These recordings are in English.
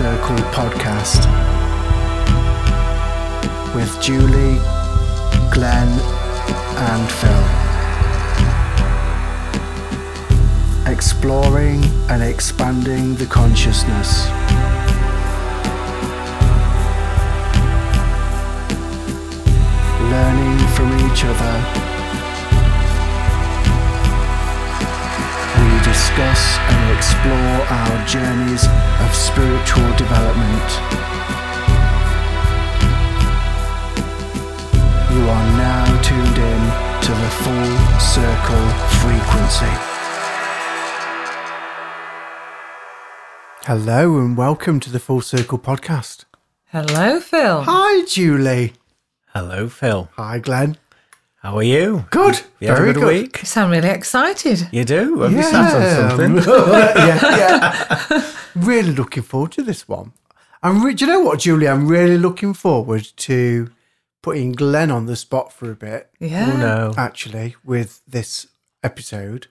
Circle podcast with Julie, Glenn, and Phil. Exploring and expanding the consciousness. Learning from each other. We discuss and explore our journeys of spiritual development. You are now tuned in to the full circle frequency. Hello and welcome to the Full Circle podcast. Hello, Phil. Hi, Julie. Hello, Phil. Hi, Glenn. How are you? Good. You Very a good, good. week? You sound really excited. You do? Have you sat on something? yeah, yeah. really looking forward to this one. I'm re- do you know what, Julie? I'm really looking forward to putting Glenn on the spot for a bit, Yeah. Oh, no. actually, with this episode.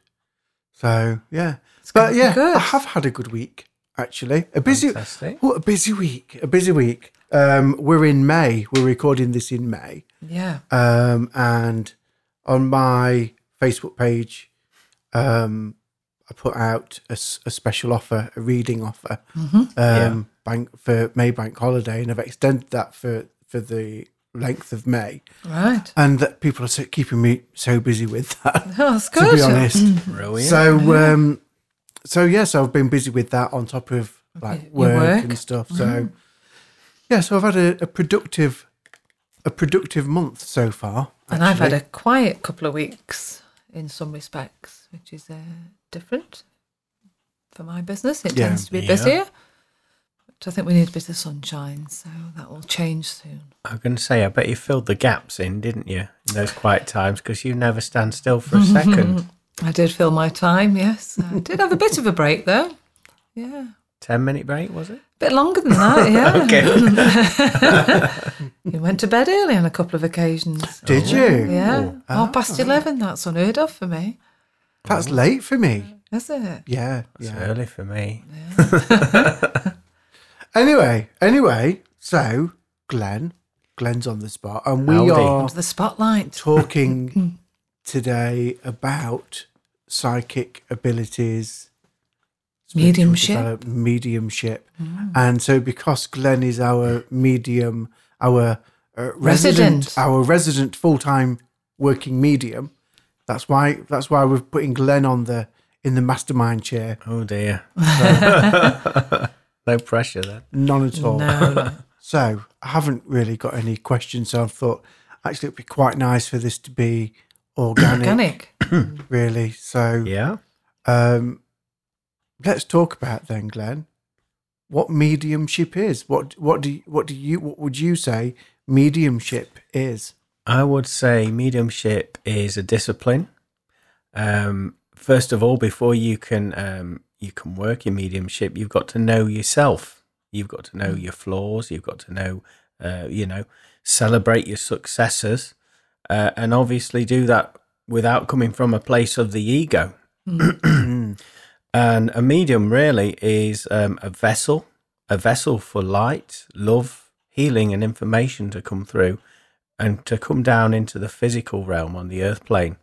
So, yeah. it's But yeah, good. I have had a good week, actually. A busy, Fantastic. what a busy week. A busy week. Um, we're in May. We're recording this in May. Yeah. Um, and on my Facebook page, um, I put out a special offer, a reading offer, um, Yeah. bank for May Bank Holiday, and I've extended that for for the length of May, Right. and that people are so, keeping me so busy with that. Oh, that's to be honest, Brilliant. so um, so yes, I've been busy with that on top of like work, work. and stuff. So yeah, so I've had a, a productive a productive month so far. And I've had a quiet couple of weeks in some respects, which is uh, different for my business. It Yeah. tends to be Yeah. busier. But I think we need a bit of sunshine, so that will change soon. I was going to say, I bet you filled the gaps in, didn't you? In those quiet times, because you never stand still for a second. I did fill my time, yes. I did have a bit of a break, though. Yeah. 10 minute break, was it? A bit longer than that, yeah. Okay. You went to bed early on a couple of occasions. Did oh. you? Yeah. Oh. Half past ah. 11, that's unheard of for me. That's late for me. Is it? Yeah, It's yeah. early for me. Anyway, anyway, so Glenn, Glenn's on the spot, and we Howdy. are Under the spotlight. talking today about psychic abilities, Mediumship. mediumship, and so because Glenn is our medium, our uh, resident, Resident. our resident full time working medium. That's why. That's why we're putting Glenn on the in the mastermind chair. Oh, dear. no pressure then. None at all. No. So I haven't really got any questions. So I thought actually it'd be quite nice for this to be organic, Organic. really. So Yeah. um, let's talk about then, Glenn. What mediumship is? What what do you, what do you what would you say mediumship is? I would say mediumship is a discipline. Um, first of all, before you can um, you can work in mediumship, you've got to know yourself. You've got to know your flaws. You've got to know, uh, you know, celebrate your successes, uh, and obviously do that without coming from a place of the ego. and a medium really is um, a vessel, a vessel for light, love, healing, and information to come through and to come down into the physical realm on the earth plane.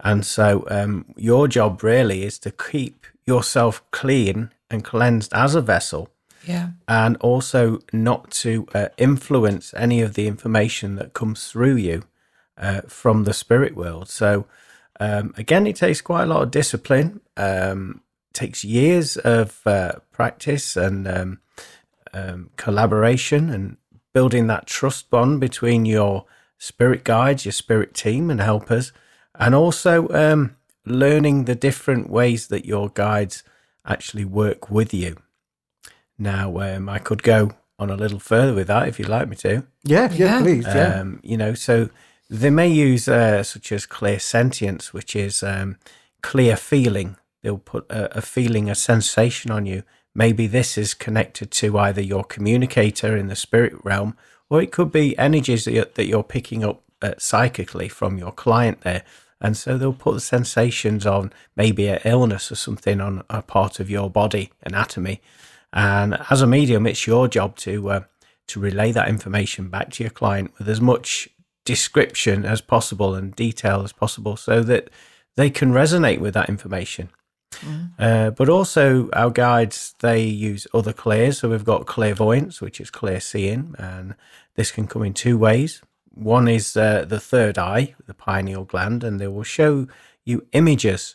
And so, um, your job really is to keep yourself clean and cleansed as a vessel, Yeah. and also not to uh, influence any of the information that comes through you uh, from the spirit world. So, um, again, it takes quite a lot of discipline. Um, takes years of uh, practice and um, um, collaboration and building that trust bond between your spirit guides, your spirit team, and helpers, and also um, learning the different ways that your guides actually work with you. Now, um, I could go on a little further with that if you'd like me to. Yeah, yeah, Yeah. please, yeah. Um, you know, so they may use uh, such as clairsentience, which is um, clear feeling. They'll put a, a feeling, a sensation on you. Maybe this is connected to either your communicator in the spirit realm, or it could be energies that you're, that you're picking up uh, psychically from your client there. And so they'll put the sensations on maybe an illness or something on a part of your body anatomy. And as a medium, it's your job to uh, to relay that information back to your client with as much description as possible and detail as possible, so that they can resonate with that information. Uh, but also, our guides they use other clairs. So we've got clairvoyance, which is clear seeing, and this can come in two ways. One is uh, the third eye, the pineal gland, and they will show you images,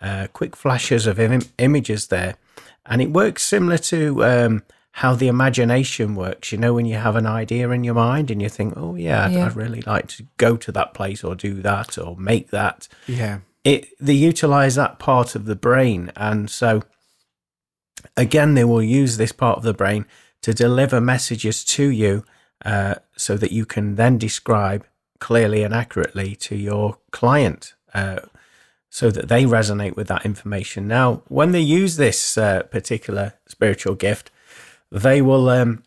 uh, quick flashes of Im- images there, and it works similar to um, how the imagination works. You know, when you have an idea in your mind and you think, "Oh yeah, I'd, Yeah. I'd really like to go to that place or do that or make that." Yeah. It they utilize that part of the brain and so again they will use this part of the brain to deliver messages to you uh, so that you can then describe clearly and accurately to your client uh, so that they resonate with that information now when they use this uh, particular spiritual gift they will um,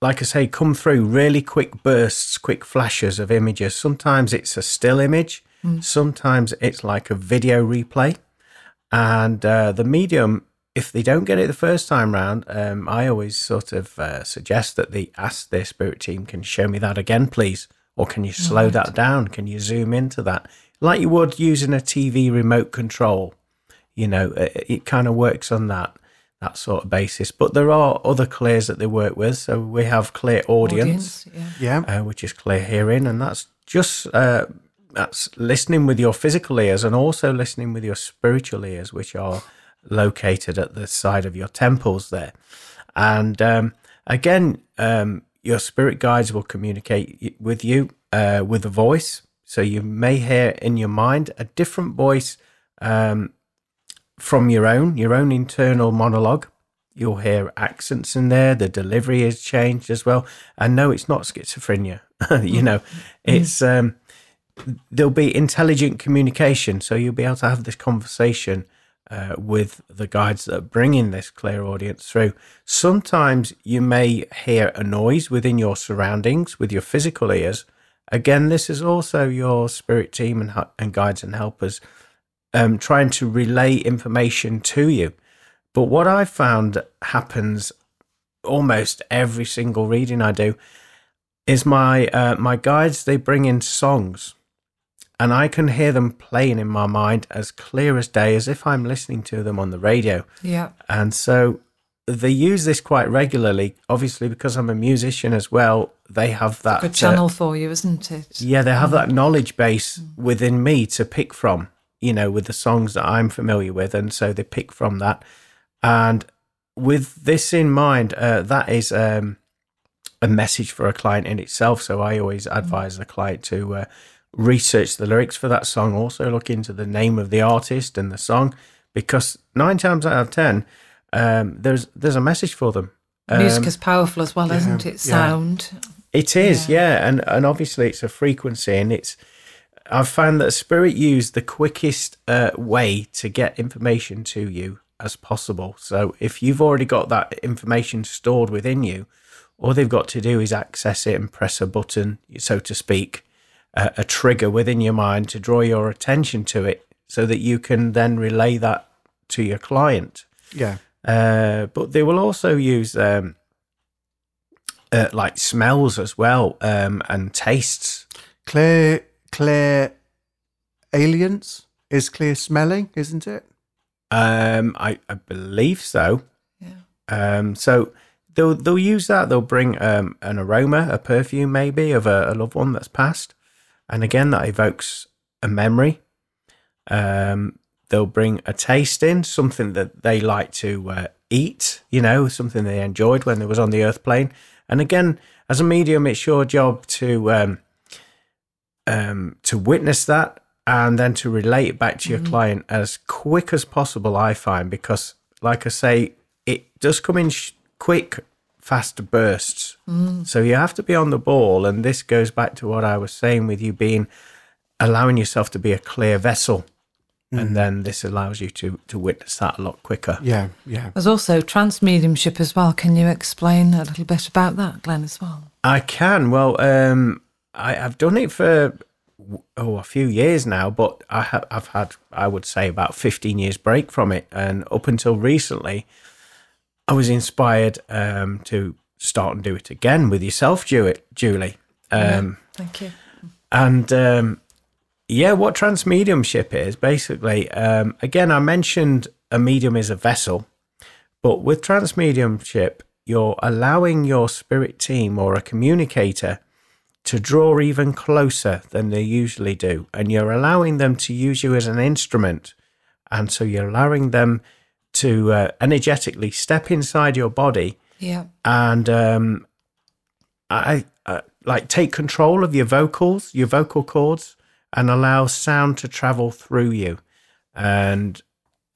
like I say, come through really quick bursts, quick flashes of images. Sometimes it's a still image, sometimes it's like a video replay. And uh, the medium, if they don't get it the first time round, um, I always sort of uh, suggest that they ask their spirit team, can show me that again, please? Or can you slow that down? Can you zoom into that? Like you would using a TV remote control. You know, it, it kind of works on that that sort of basis. But there are other clairs that they work with. So we have clairaudience, Audience, yeah. Yeah. uh, which is clear hearing, and that's just uh, that's listening with your physical ears and also listening with your spiritual ears, which are located at the side of your temples there. And um, again, um, your spirit guides will communicate with you uh, with a voice. So you may hear in your mind a different voice um, from your own, your own internal monologue. You'll hear accents in there. The delivery is changed as well. And no, it's not schizophrenia. you know, it's um, there'll be intelligent communication. So you'll be able to have this conversation uh, with the guides that are bringing this clairaudience through. Sometimes you may hear a noise within your surroundings with your physical ears. Again, this is also your spirit team and, and guides and helpers um, trying to relay information to you. But what I found happens almost every single reading I do is my uh, my guides they bring in songs, and I can hear them playing in my mind as clear as day, as if I'm listening to them on the radio. Yeah. And so they use this quite regularly. Obviously, because I'm a musician as well, they have that Good uh, channel for you, isn't it? yeah, they have that knowledge base within me to pick from, you know, with the songs that I'm familiar with. And so they pick from that. And with this in mind, uh, that is um, a message for a client in itself. So I always advise the client to uh, research the lyrics for that song, also look into the name of the artist and the song, because nine times out of 10, um, there's there's a message for them. Music Um, is powerful as well, isn't it? yeah. Sound. it is, yeah. and and obviously it's a frequency, and it's. I've found that spirit use the quickest uh, way to get information to you as possible. So if you've already got that information stored within you, all they've got to do is access it and press a button, so to speak, uh, a trigger within your mind to draw your attention to it, so that you can then relay that to your client. Yeah. Uh, but they will also use um, uh, like smells as well um, and tastes. Clear, clear aliens is clear smelling, isn't it? Um, I, I believe so. Yeah. Um, so they'll they'll use that. They'll bring um, an aroma, a perfume maybe of a, a loved one that's passed, and again that evokes a memory. Um, they'll bring a taste in something that they like to uh, eat. You know, something they enjoyed when they was on the earth plane. And again, as a medium, it's your job to um, um, to witness that and then to relate it back to your client as quick as possible. I find because, like I say, it does come in sh- quick, fast bursts. So you have to be on the ball. And this goes back to what I was saying with you being allowing yourself to be a clear vessel. And then this allows you to to witness that a lot quicker. Yeah, yeah. There's also trance mediumship as well. Can you explain a little bit about that, Glenn, as well? I can. Well, um, I, I've done it for oh a few years now, but I have I've had I would say about fifteen years break from it, and up until recently, I was inspired um, to start and do it again with yourself, Ju- Julie. Um, Thank you. and um, yeah, what trance mediumship is basically, um, again, I mentioned a medium is a vessel, but with trance mediumship, you're allowing your spirit team or a communicator to draw even closer than they usually do. And you're allowing them to use you as an instrument. And so you're allowing them to uh, energetically step inside your body Yeah. and um, I, I like take control of your vocals, your vocal cords, and allow sound to travel through you. And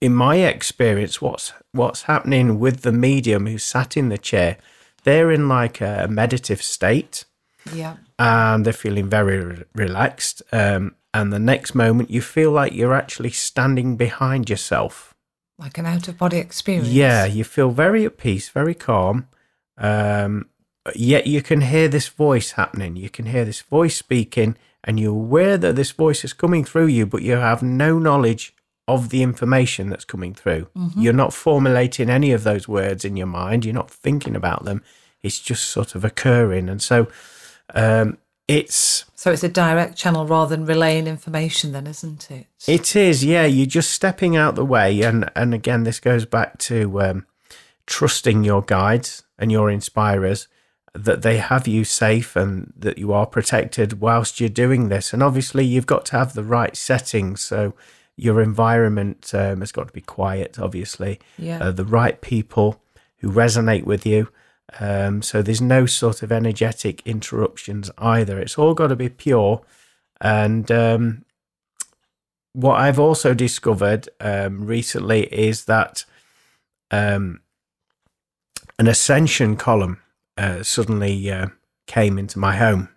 in my experience, what's what's happening with the medium who sat in the chair, they're in like a meditative state, Yeah. and they're feeling very re- relaxed. Um, and the next moment, you feel like you're actually standing behind yourself. Like an out of body experience. Yeah, you feel very at peace, very calm. Um, yet you can hear this voice happening. You can hear this voice speaking, and you're aware that this voice is coming through you, but you have no knowledge of the information that's coming through. You're not formulating any of those words in your mind. You're not thinking about them. It's just sort of occurring, and so um, it's So it's a direct channel rather than relaying information, then, isn't it? It is, yeah. You're just stepping out the way, and and again, this goes back to um, trusting your guides and your inspirers that they have you safe and that you are protected whilst you're doing this. And obviously, you've got to have the right settings. So your environment um, has got to be quiet, obviously. Yeah. Uh, the right people who resonate with you. Um, so there's no sort of energetic interruptions either. It's all got to be pure. And um, what I've also discovered um, recently is that um, an ascension column uh, suddenly uh, came into my home,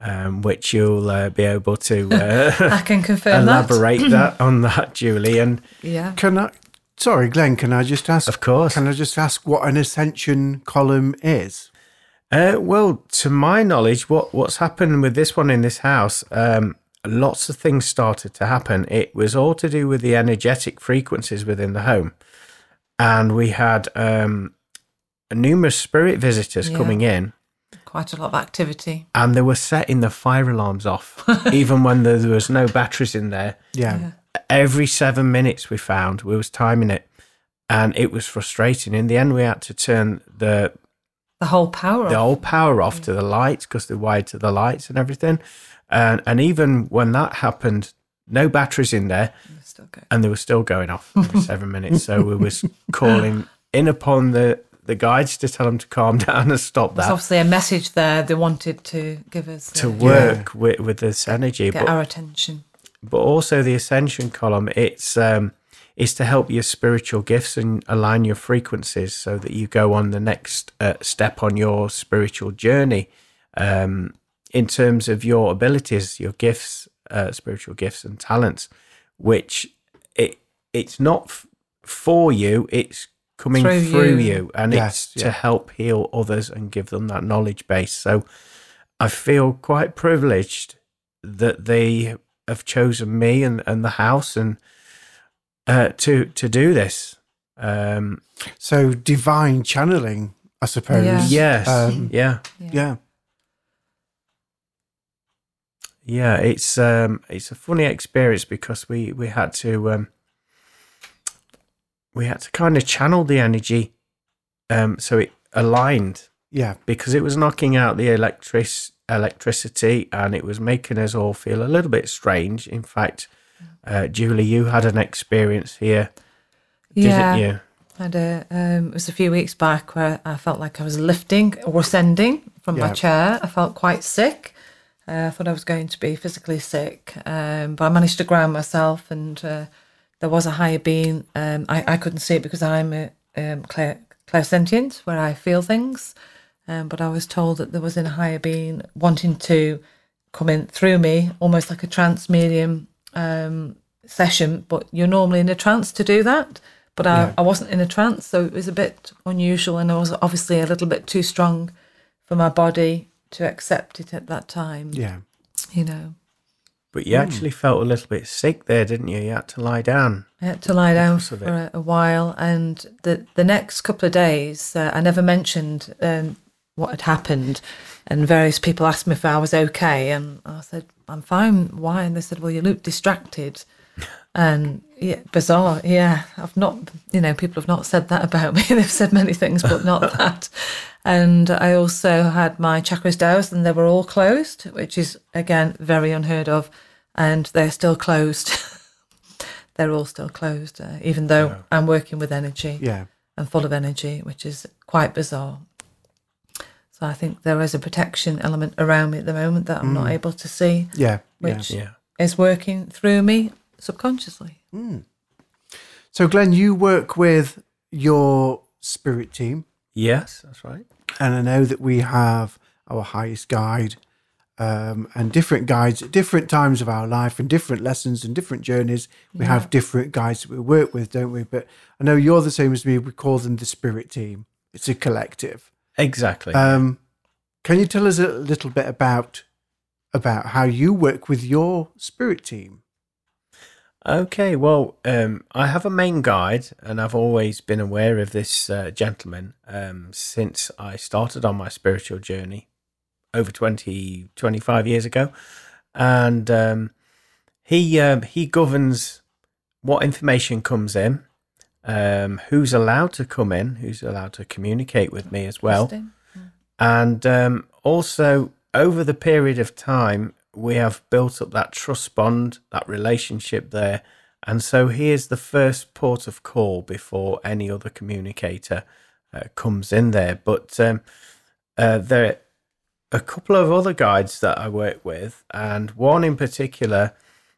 um, which you'll uh, be able to uh, I can confirm elaborate that on that, Julie. And. Yeah. Can I? Sorry, Glenn. Can I just ask? of course, Can I just ask what an ascension column is? Uh, well, to my knowledge, what what's happened with this one in this house, um, lots of things started to happen. It was all to do with the energetic frequencies within the home, and we had um, numerous spirit visitors Yeah. coming in, Quite a lot of activity. and they were setting the fire alarms off, even when there, there was no batteries in there. Yeah. Yeah. Every seven minutes, we found we was timing it, and it was frustrating. In the end, we had to turn the The whole power the of old power off mm. to the lights because they're wired to the lights and everything. And and even when that happened, no batteries in there, Still and they were still going off every seven minutes. So we was calling in upon the the guides to tell them to calm down and stop There's that obviously a message there they wanted to give us to work with with this energy. get But our attention. But also the ascension column it's um is to help your spiritual gifts and align your frequencies so that you go on the next uh, step on your spiritual journey um in terms of your abilities your gifts uh, spiritual gifts and talents which it it's not f- for you it's coming Through through, you. you. and Yes, it's to help heal others and give them that knowledge base so i feel quite privileged that they have chosen me and, and the house and uh, to to do this. Um, So divine channeling, I suppose. Yeah. yes, Um, yeah, Yeah. yeah. It's um, it's a funny experience because we we had to um, we had to kind of channel the energy, um, so it aligned Yeah. because it was knocking out the electric electricity and it was making us all feel a little bit strange. In fact, uh, Julie, you had an experience here, Yeah. didn't you? had a um, it was a few weeks back where I felt like I was lifting or ascending from my chair. I felt quite sick. Uh, I thought I was going to be physically sick, um, but I managed to ground myself, and uh, there was a higher being. Um, I, I couldn't see it because I'm a um, clair- clairsentient, where I feel things. Um, but I was told that there was a higher being wanting to come in through me, almost like a trance medium um, session. But you're normally in a trance to do that. But I, Yeah. I wasn't in a trance, so it was a bit unusual, and I was obviously a little bit too strong for my body to accept it at that time. Yeah. You know, But you actually felt a little bit sick there, didn't you? You had to lie down. I had to lie down for a, a while, and the the next couple of days, uh, I never mentioned um, what had happened, and various people asked me if I was okay, and I said I'm fine. Why? And they said, well, you look distracted, and yeah, bizarre. Yeah, I've not, you know, people have not said that about me. They've said many things, but not that. And I also had my chakras dowsed, and they were all closed, which is again very unheard of, and they're still closed. they're all still closed, uh, even though I'm working with energy Yeah. and full of energy, which is quite bizarre. So I think there is a protection element around me at the moment that I'm not able to see, Yeah. which Yeah. is working through me subconsciously. So, Glenn, you work with your spirit team, Yes, that's right. and I know that we have our highest guide um, and different guides at different times of our life and different lessons and different journeys. We have different guides that we work with, don't we? But I know you're the same as me. We call them the spirit team. It's a collective. Exactly. Um, can you tell us a little bit about about how you work with your spirit team? Okay, well, um, I have a main guide, and I've always been aware of this uh, gentleman um, since I started on my spiritual journey over 20, 25 years ago. And um, he um, he governs what information comes in, um, who's allowed to come in, who's allowed to communicate with me as well. And um, also, over the period of time, we have built up that trust bond, that relationship there. And so he is the first port of call before any other communicator uh, comes in there. But um, uh, there are a couple of other guides that I work with, and one in particular,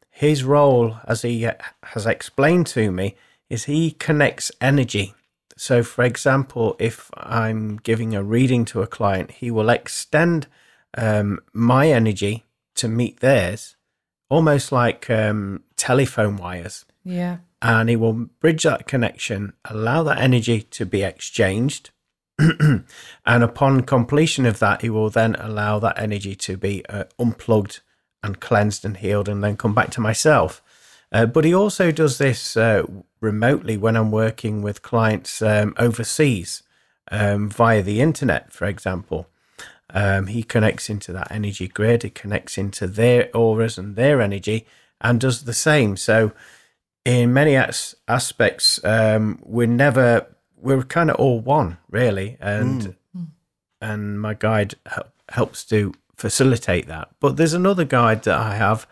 his role, as he has explained to me, is he connects energy. So, for example, if I'm giving a reading to a client, he will extend um, my energy to meet theirs, almost like um, telephone wires. Yeah. And he will bridge that connection, allow that energy to be exchanged. and upon completion of that, he will then allow that energy to be uh, unplugged and cleansed and healed, and then come back to myself. Uh, but he also does this uh, remotely when I'm working with clients um, overseas um, via the internet, for example. Um, he connects into that energy grid, he connects into their auras and their energy, and does the same. So, in many as- aspects, um, we're never, we're kind of all one, really. And and my guide hel- helps to facilitate that. But there's another guide that I have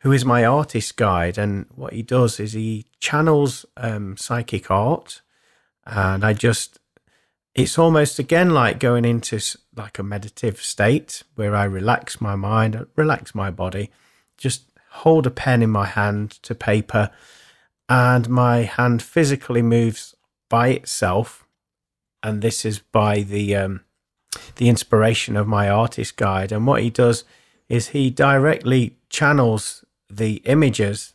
who is my artist guide. And what he does is he channels um, psychic art. And I just, it's almost again like going into like a meditative state where I relax my mind, relax my body, just hold a pen in my hand to paper, and my hand physically moves by itself. And this is by the um, the inspiration of my artist guide. And what he does is he directly channels the images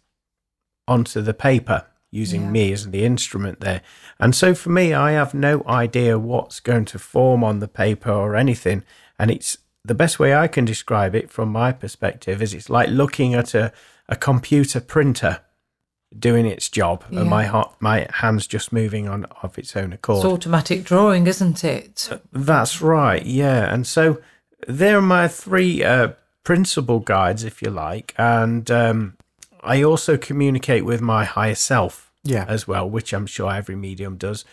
onto the paper using Yeah. me as the instrument there. And so for me, I have no idea what's going to form on the paper or anything. And it's the best way I can describe it from my perspective is it's like looking at a, a computer printer doing its job and my heart, my hands just moving on of its own accord. It's automatic drawing, isn't it? That's right, yeah. And so there are my three uh, principal guides, if you like. And um, I also communicate with my higher self Yeah. as well, which I'm sure every medium does.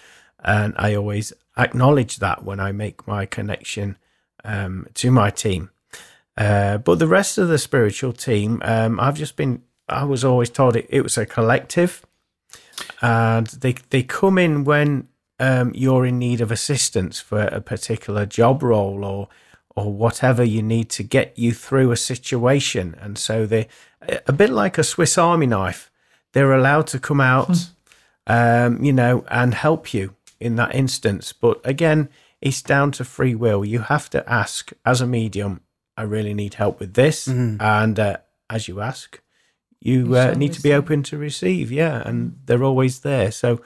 And I always acknowledge that when I make my connection um, to my team. Uh, but the rest of the spiritual team, um, I've just been, I was always told it, it was a collective and they they come in when um, you're in need of assistance for a particular job role or or whatever you need to get you through a situation. And so they a bit like a Swiss Army knife. They're allowed to come out, um, you know, and help you in that instance. But again, it's down to free will. You have to ask as a medium. I really need help with this, and uh, as you ask, you, uh, need to be open to receive. Yeah, and they're always there. So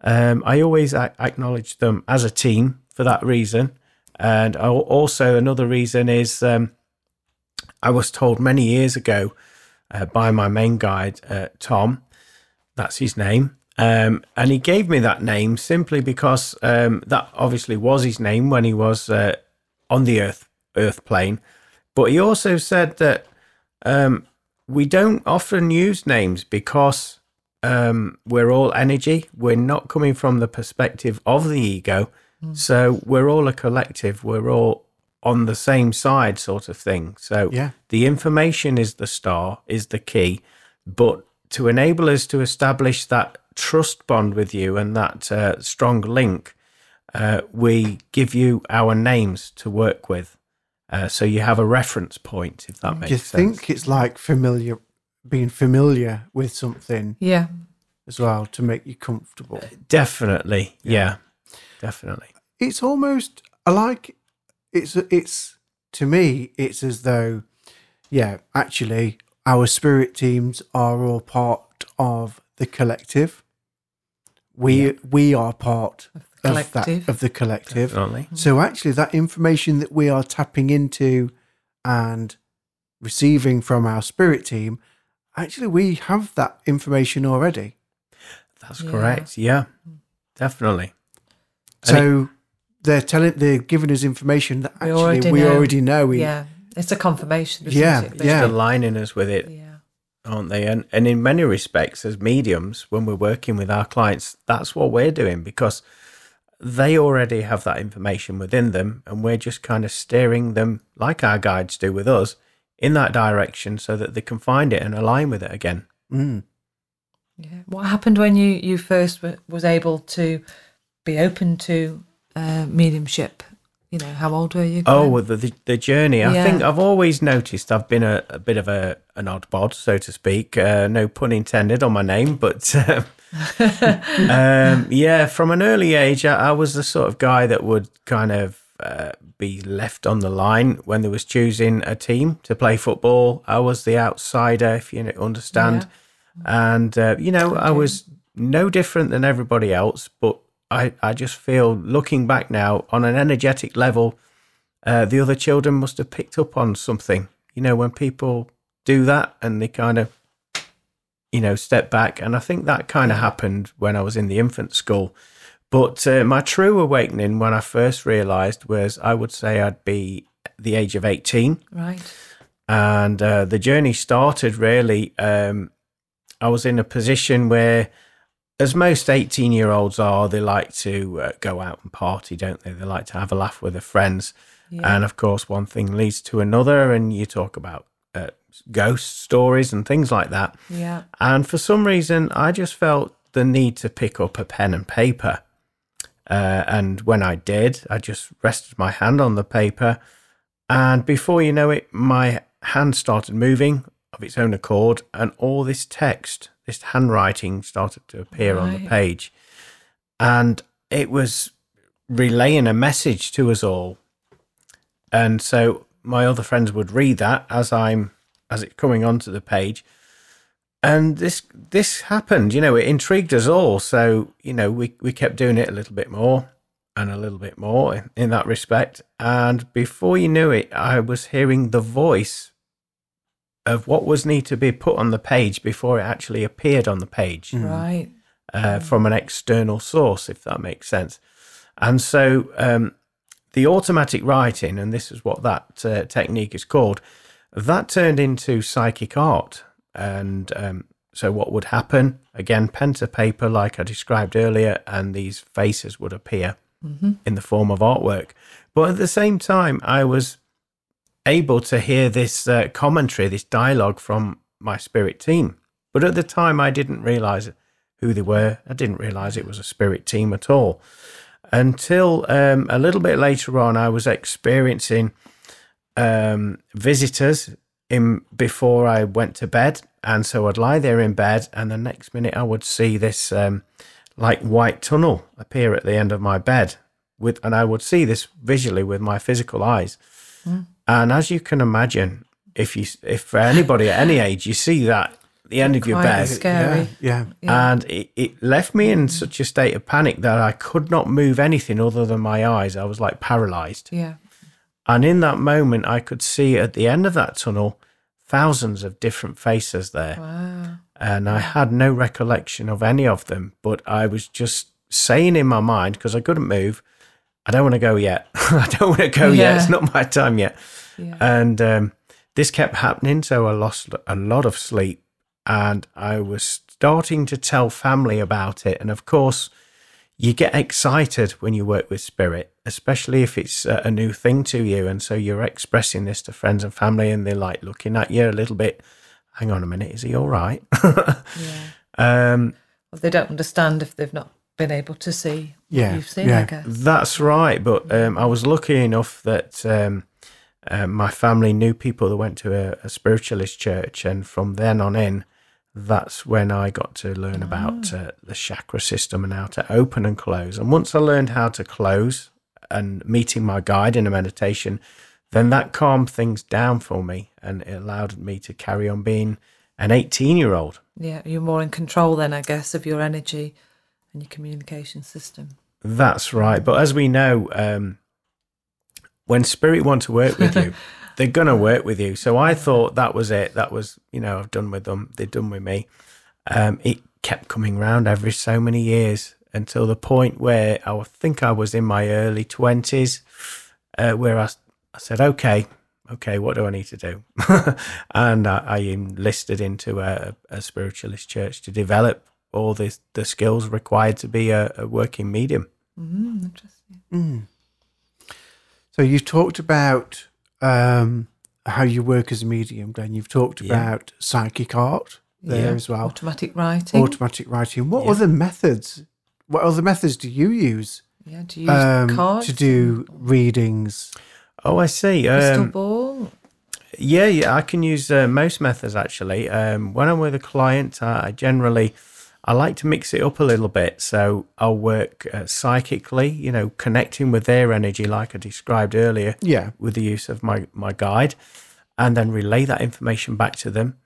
um, I always acknowledge them as a team for that reason. And also another reason is um, I was told many years ago uh, by my main guide, uh, Tom. That's his name. Um, and he gave me that name simply because um, that obviously was his name when he was uh, on the Earth Earth plane. But he also said that um, we don't often use names because um, we're all energy. We're not coming from the perspective of the ego. So we're all a collective. We're all on the same side, sort of thing. So Yeah. the information is the star, is the key. But to enable us to establish that trust bond with you and that uh, strong link, uh, we give you our names to work with. Uh, so you have a reference point, if that makes Do you sense. think it's like familiar, being familiar with something Yeah. as well to make you comfortable? Definitely. Yeah. Definitely. It's almost I like it's it's to me it's as though yeah actually our spirit teams are all part of the collective. We we are part of, that of the collective. Definitely. Mm-hmm. So actually, that information that we are tapping into and receiving from our spirit team, actually, we have that information already. That's Yeah. correct. Yeah. Mm. Definitely. And So they're telling, they're giving us information that We actually already we know. already know. We, yeah. It's a confirmation. isn't Yeah, it, yeah. aligning us with it, Yeah. aren't they? And and in many respects, as mediums, when we're working with our clients, that's what we're doing because they already have that information within them, and we're just kind of steering them, like our guides do with us, in that direction so that they can find it and align with it again. Mm. Yeah. What happened when you you first w- was able to be open to uh, mediumship? You know, how old were you? Oh, Glenn? well, the, the the journey. I Yeah. think I've always noticed I've been a, a bit of a an odd bod, so to speak. Uh, no pun intended on my name, but um, um, yeah, from an early age, I, I was the sort of guy that would kind of uh, be left on the line when there was choosing a team to play football. I was the outsider, if you understand, and uh, you know I was no different than everybody else, but I, I just feel looking back now on an energetic level, uh, the other children must have picked up on something. You know, when people do that and they kind of, you know, step back. And I think that kind of happened when I was in the infant school. But uh, my true awakening when I first realized was I would say I'd be the age of 18 right. and uh, the journey started really. Um, I was in a position where, as most 18 year olds are, they like to uh, go out and party, don't they? They like to have a laugh with their friends. And of course, one thing leads to another, and you talk about uh, ghost stories and things like that. Yeah. And for some reason, I just felt the need to pick up a pen and paper. Uh, and when I did, I just rested my hand on the paper. And before you know it, my hand started moving of its own accord, and all this text, this handwriting started to appear on the page. And it was relaying a message to us all. And so my other friends would read that as I'm as it's coming onto the page and this this happened you know it intrigued us all so you know we we kept doing it a little bit more and a little bit more in, in that respect and before you knew it i was hearing the voice of what was need to be put on the page before it actually appeared on the page Right. uh, from an external source, if that makes sense. And so um, the automatic writing, and this is what that uh, technique is called, that turned into psychic art. And um, so what would happen? Again, pen to paper, like I described earlier, and these faces would appear in the form of artwork. But at the same time, I was able to hear this uh, commentary, this dialogue from my spirit team. But at the time, I didn't realize who they were. I didn't realize it was a spirit team at all until um, a little bit later on. I was experiencing um, visitors in before I went to bed, and so I'd lie there in bed, and the next minute I would see this um, like white tunnel appear at the end of my bed, with, and I would see this visually with my physical eyes. And as you can imagine, if you if for anybody at any age you see that at the end of your bed, scary. Yeah, yeah. and it, it left me in such a state of panic that I could not move anything other than my eyes. I was like paralyzed. Yeah. And in that moment, I could see at the end of that tunnel thousands of different faces there. Wow. And I had no recollection of any of them, but I was just saying in my mind, because I couldn't move, I don't want to go yet. I don't want to go yet. It's not my time yet. Yeah. And um, this kept happening. So I lost a lot of sleep and I was starting to tell family about it. And of course, you get excited when you work with spirit, especially if it's a new thing to you. And so you're expressing this to friends and family, and they're like looking at you a little bit. Hang on a minute, is he all right? yeah. um, Well, they don't understand if they've not been able to see what Yeah, you've seen, yeah. I guess. That's right. But um, I was lucky enough that um, uh, my family knew people that went to a, a spiritualist church, and from then on in, that's when I got to learn about uh, the chakra system and how to open and close. And once I learned how to close and meeting my guide in a meditation, then that calmed things down for me and it allowed me to carry on being an 18 year old. Yeah, you're more in control then, I guess, of your energy and your communication system. That's right. But as we know, um, when spirit want to work with you, they're gonna work with you. So I thought that was it. That was, you know, I've done with them. They're done with me. Um, it kept coming round every so many years until the point where I think I was in my early twenties, uh, where I, I said, okay, okay, what do I need to do? and I, I enlisted into a, a spiritualist church to develop all the the skills required to be a, a working medium. Mm, interesting. So you've talked about um, how you work as a medium, Glenn. You've talked Yeah. about psychic art there Yeah. as well, Automatic writing. automatic writing. What Yeah. other methods? What other methods do you use yeah, do you use um, cards? to do readings? Oh, I see. crystal Um, ball? yeah, yeah, I can use uh, most methods actually. Um, when I'm with a client, I, I generally I like to mix it up a little bit. So I'll work uh, psychically, you know, connecting with their energy, like I described earlier, Yeah, with the use of my my guide, and then relay that information back to them.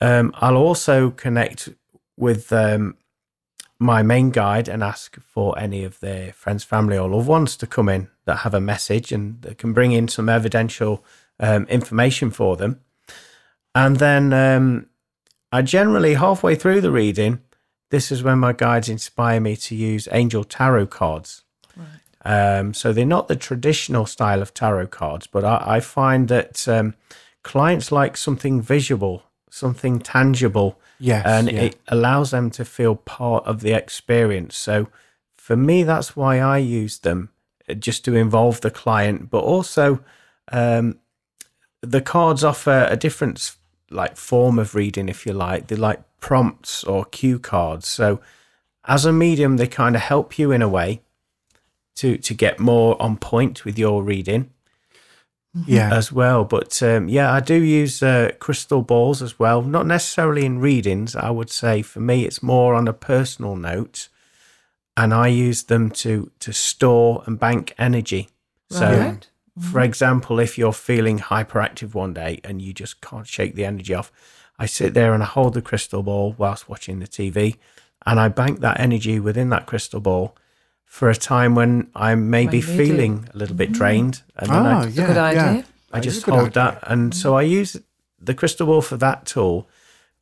Um, I'll also connect with um, my main guide and ask for any of their friends, family, or loved ones to come in that have a message and that can bring in some evidential um, information for them. And then um, I generally, halfway through the reading, this is when my guides inspire me to use angel tarot cards. Um, so they're not the traditional style of tarot cards, but I, I find that um, clients like something visual, something tangible, yes, and yeah. it allows them to feel part of the experience. So for me, that's why I use them, uh, just to involve the client, but also um, the cards offer a different s- like form of reading, if you like. They're like prompts or cue cards. So as a medium, they kind of help you in a way to to get more on point with your reading yeah, as well. But um, yeah, I do use uh, crystal balls as well. Not necessarily in readings. I would say for me, it's more on a personal note, and I use them to to store and bank energy. So, right. for mm-hmm. example, if you're feeling hyperactive one day and you just can't shake the energy off, I sit there and I hold the crystal ball whilst watching the TV, and I bank that energy within that crystal ball. For a time when I may maybe When you need it. feeling a little bit mm-hmm. drained, and then ah, I oh, a yeah, good yeah. idea. I That is a just hold idea. that, and so mm-hmm. I use the crystal ball for that tool.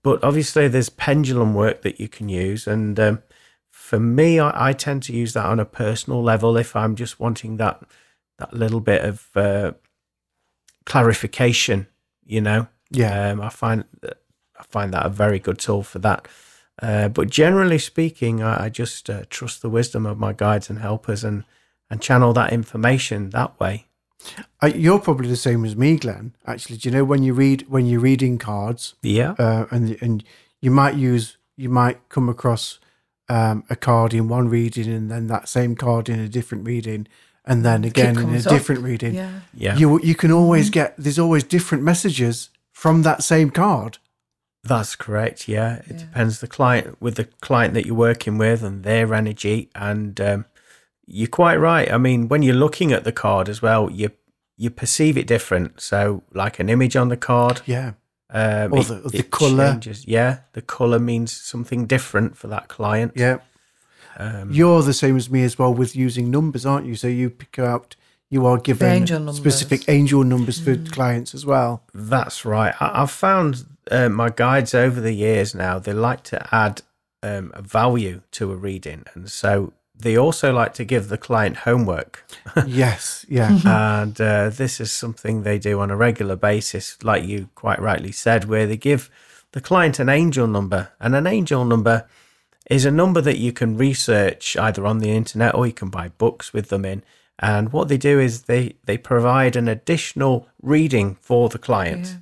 But obviously, there's pendulum work that you can use, and um, for me, I, I tend to use that on a personal level if I'm just wanting that that little bit of uh, clarification. You know, Yeah. um, I find I find that a very good tool for that. Uh, but generally speaking, I, I just uh, trust the wisdom of my guides and helpers, and and channel that information that way. Uh, you're probably the same as me, Glenn. Actually, do you know when you read when you're reading cards, Yeah. uh, and and you might use you might come across um, a card in one reading, and then that same card in a different reading, and then again in a up. different reading. Yeah. Yeah. You you can always get there's always different messages from that same card. That's correct. Yeah, it depends the client with the client that you're working with and their energy. And um, you're quite right. I mean, when you're looking at the card as well, you you perceive it different. So, like an image on the card, Yeah, um, Or it- the- the colour. changes. Yeah, the color means something different for that client. yeah. Um, You're the same as me as well with using numbers, aren't you? So you pick out you are given angel specific angel numbers for clients as well. That's right. I, I've found uh, my guides over the years now, they like to add um, a value to a reading. And so they also like to give the client homework. yes, yeah, and uh, this is something they do on a regular basis, like you quite rightly said, where they give the client an angel number. And an angel number is a number that you can research either on the internet or you can buy books with them in. And what they do is they, they provide an additional reading for the client. Yeah.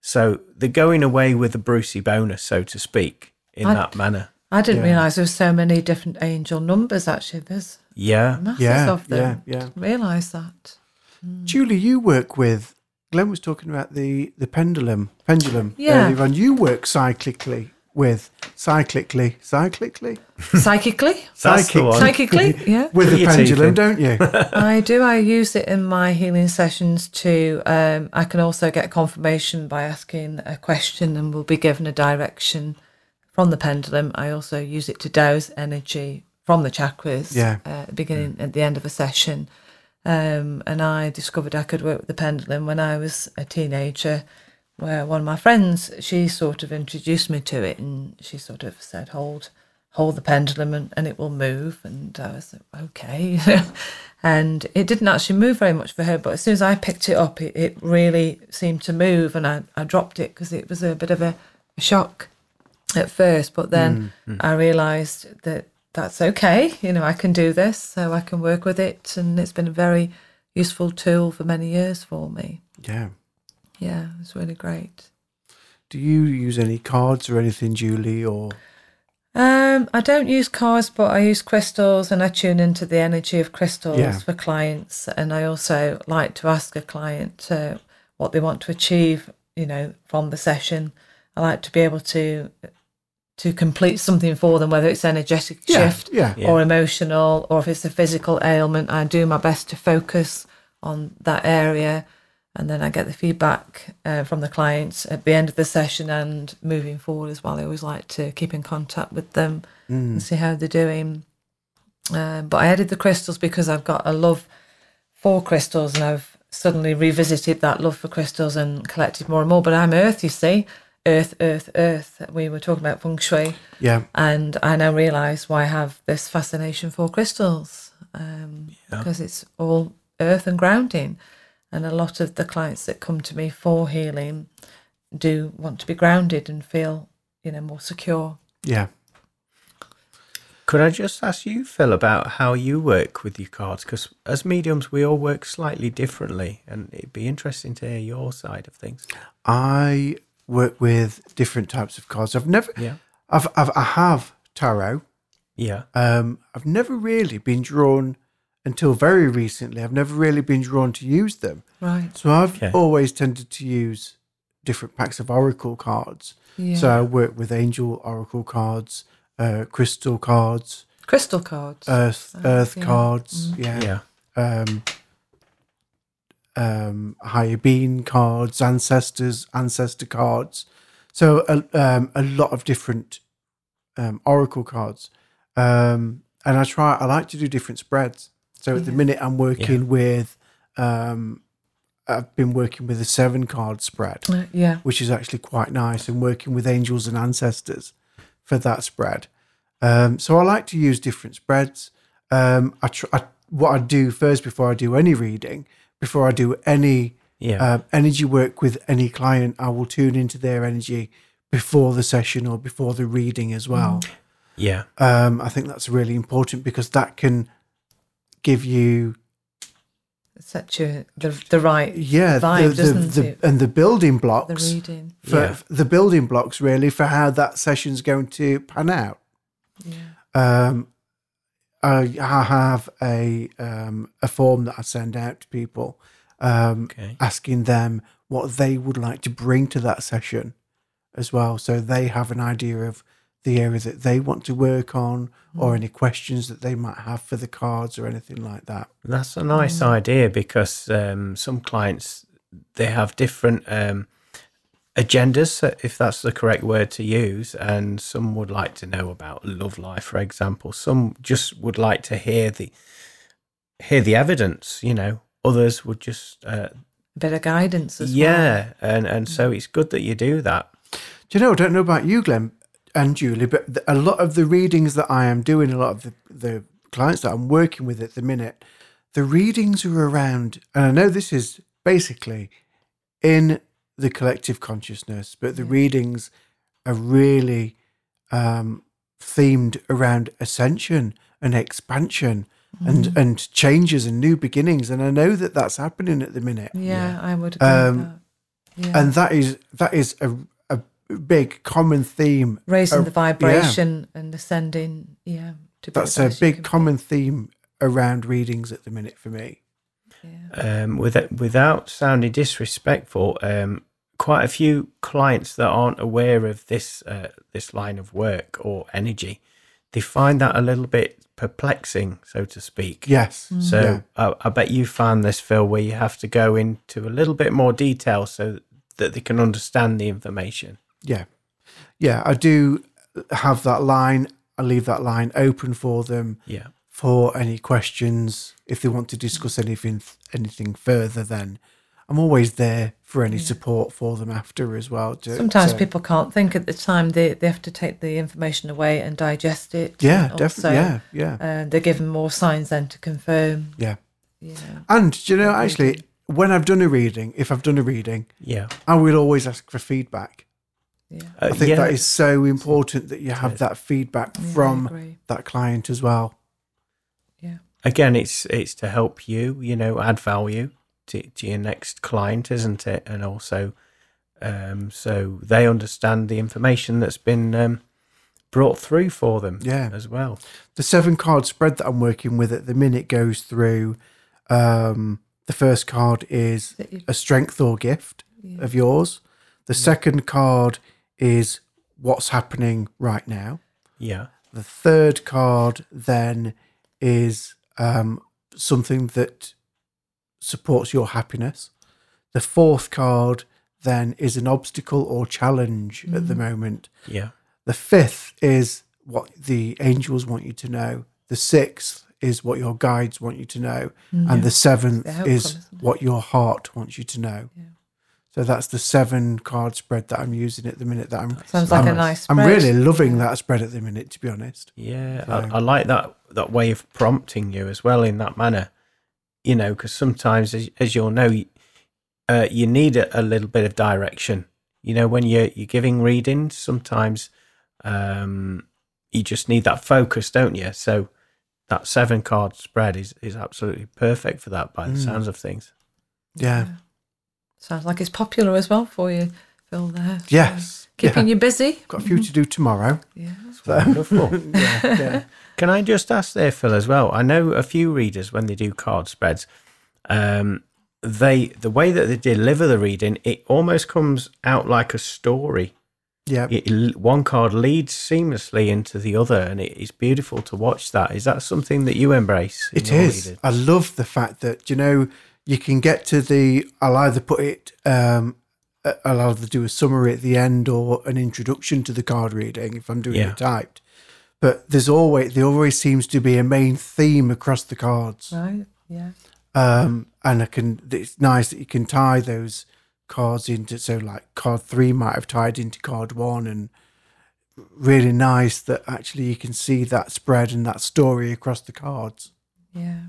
So they're going away with a Brucey bonus, so to speak, in I- that manner. I didn't Yeah. realise there were so many different angel numbers. Actually, there's Yeah. masses Yeah, of them. yeah, yeah. Didn't realise that. Hmm. Julie, you work with. Glenn was talking about the the pendulum. Pendulum. Yeah. earlier on. you work cyclically with cyclically, cyclically Psychically, That's psychically, yeah. with the pendulum, don't you? I do. I use it in my healing sessions too. Um, I can also get confirmation by asking a question, and we'll be given a direction from the pendulum. I also use it to dowse energy from the chakras. Yeah. Uh, at the beginning, at the end of a session, um, and I discovered I could work with the pendulum when I was a teenager. Where one of my friends, she sort of introduced me to it, and she sort of said, "Hold." hold the pendulum and, and it will move. And I was like, okay. and it didn't actually move very much for her. But as soon as I picked it up, it, it really seemed to move. And I, I dropped it because it was a bit of a, a shock at first. But then mm, mm. I realised that that's okay. You know, I can do this. So I can work with it. And it's been a very useful tool for many years for me. yeah. Yeah, it's really great. Do you use any cards or anything, Julie? Or Um, I don't use cards, but I use crystals and I tune into the energy of crystals Yeah. for clients. And I also like to ask a client uh, what they want to achieve, you know, from the session. I like to be able to to complete something for them, whether it's energetic Yeah, shift yeah. or emotional, or if it's a physical ailment. I do my best to focus on that area. And then I get the feedback uh, from the clients at the end of the session and moving forward as well. I always like to keep in contact with them and see how they're doing. Uh, but I added the crystals because I've got a love for crystals and I've suddenly revisited that love for crystals and collected more and more. But I'm Earth, you see. Earth, Earth, Earth. We were talking about feng shui. yeah, And I now realise why I have this fascination for crystals um, because it's all earth and grounding. And a lot of the clients that come to me for healing do want to be grounded and feel, you know, more secure. yeah. Could I just ask you, Phil, about how you work with your cards? Because as mediums, we all work slightly differently, and it'd be interesting to hear your side of things. I work with different types of cards. I've never, Yeah. I've, I've I have tarot. Yeah. Um, I've never really been drawn until very recently. I've never really been drawn to use them. Right. So I've Okay. always tended to use different packs of oracle cards. Yeah. So I work with angel oracle cards, uh, crystal cards, Crystal cards. earth Oh, earth yeah. cards, yeah, Yeah. um, um, higher being cards, ancestors, ancestor cards. So a, um, a lot of different um, oracle cards, um, and I try. I like to do different spreads. So at the minute, I'm working with. Um, I've been working with a seven card spread Uh, yeah. which is actually quite nice, and working with angels and ancestors for that spread. Um, so I like to use different spreads. Um, I, tr- I what I do first before I do any reading, before I do any Yeah. uh, energy work with any client, I will tune into their energy before the session or before the reading as well. yeah. Um, I think that's really important because that can give you Set you the, the right yeah vibe, the, the, doesn't the, it? and the building blocks The blocks reading. for Yeah. the building blocks really for how that session's going to pan out. Yeah. Um, I, I have a um, a form that I send out to people, um, Okay. asking them what they would like to bring to that session, as well, so they have an idea of the area that they want to work on, or any questions that they might have for the cards or anything like that. That's a nice idea because um, some clients they have different um, agendas, if that's the correct word to use, and some would like to know about love life, for example. Some just would like to hear the hear the evidence. You know, others would just uh, A bit of guidance as well. yeah, and and so it's good that you do that. Do you know? I don't know about you, Glenn and Julie, but th- a lot of the readings that I am doing, a lot of the, the clients that I'm working with at the minute, the readings are around, and I know this is basically in the collective consciousness, but the readings are really um, themed around ascension and expansion and and changes and new beginnings, and I know that that's happening at the minute. Yeah, I would agree Um, with that. Yeah. and that is that is a, a big common theme. Raising uh, the vibration and ascending, yeah. To That's a big can be. common theme around readings at the minute for me. um, with, without sounding disrespectful, um, quite a few clients that aren't aware of this uh, this line of work or energy, they find that a little bit perplexing, so to speak. Yes. So Yeah. I, I bet you found this, Phil, where you have to go into a little bit more detail so that they can understand the information. Yeah. Yeah. I do have that line. I leave that line open for them Yeah. for any questions. If they want to discuss anything anything further, then I'm always there for any support for them after as well. to- Sometimes to- people can't think at the time. They they have to take the information away and digest it. Yeah, and definitely. also, Yeah. Yeah. Uh, they're given more signs then to confirm. Yeah. Yeah. And do you know, actually, when I've done a reading, if I've done a reading, Yeah. I will always ask for feedback. Yeah. Uh, I think yeah. that is so important that you have that feedback Yeah, from that client as well. Yeah. again it's it's to help you you know add value to, to your next client isn't it and also um, so they understand the information that's been um, brought through for them Yeah. as well The seven card spread that I'm working with at the minute goes through. Um, the first card is a strength or gift of yours. The second card is what's happening right now. yeah The third card then is um, something that supports your happiness. The fourth card then is an obstacle or challenge at the moment. yeah The fifth is what the angels want you to know. The sixth is what your guides want you to know. And the seventh The is what your heart wants you to know. So that's the seven card spread that I'm using at the minute. That I'm Sounds like a I'm- nice I'm really loving that spread at the minute, to be honest. yeah So- I, I like that that way of prompting you as well in that manner you know because sometimes as, as you'll know you- uh, you need a, a little bit of direction you know when you're you're giving readings sometimes um you just need that focus don't you so that seven card spread is is absolutely perfect for that by the Mm. sounds of things Yeah. Sounds like it's popular as well for you, Phil. There. So Yes. Keeping yeah. you busy. Got a few to do tomorrow. Yeah. wonderful yeah, yeah. Can I just ask there, Phil, as well? I know a few readers when they do card spreads, um, they the way that they deliver the reading, it almost comes out like a story. Yeah. It, one card leads seamlessly into the other, and it is beautiful to watch that. Is that something that you embrace? in It your is. reading? I love the fact that you know you can get to the. I'll either put it. Um, I'll either do a summary at the end or an introduction to the card reading if I'm doing Yeah. it typed. But there's always there always seems to be a main theme across the cards, Right. Yeah. um, and I can. It's nice that you can tie those cards into. So like card three might have tied into card one, and really nice that actually you can see that spread and that story across the cards. Yeah.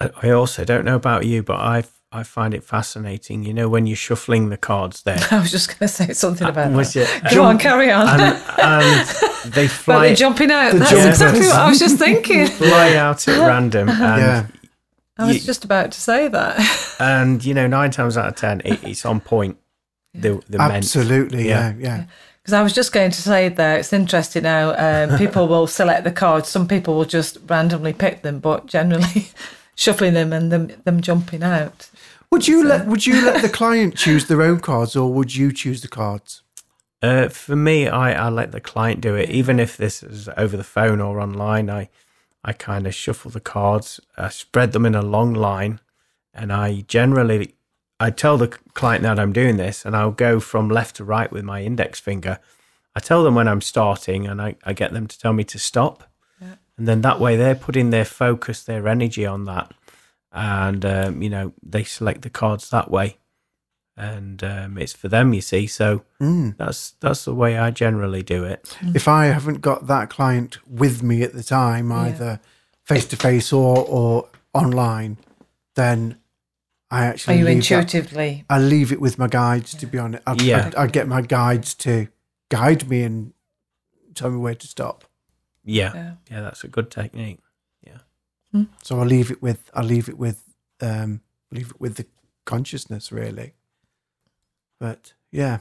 I, I also don't know about you, but I I find it fascinating. You know, when you're shuffling the cards there, I was just going to say something about was that. it- Go on, carry on. and, and they But fly they're jumping out. The That's jumpers. exactly what I was just thinking. fly out at random, and Yeah. I was You- just about to say that. and you know nine times out of ten it, it's on point the the meant. Absolutely, Yeah. yeah, yeah. Because I was just going to say there, it's interesting how Um, people will select the cards. Some people will just randomly pick them, but generally shuffling them and them them jumping out. Would you let Would you let the client choose their own cards, or would you choose the cards? Uh, for me, I, I let the client do it, even if this is over the phone or online. I I kind of shuffle the cards, I spread them in a long line, and I generally I tell the client that I'm doing this, and I'll go from left to right with my index finger. I tell them when I'm starting, and I, I get them to tell me to stop, Yeah. And then that way they're putting their focus, their energy on that, and um, you know they select the cards that way, and um, it's for them. You see, so Mm. that's that's the way I generally do it. If I haven't got that client with me at the time, Yeah. either face to face or or online, then I actually. Are actually you leave that- intuitively? I leave it with my guides. To be honest, I, Yeah. I, I get my guides to guide me and tell me where to stop. Yeah, Yeah. yeah, that's a good technique. Yeah. So I leave it with I leave it with um leave it with the consciousness really. But yeah,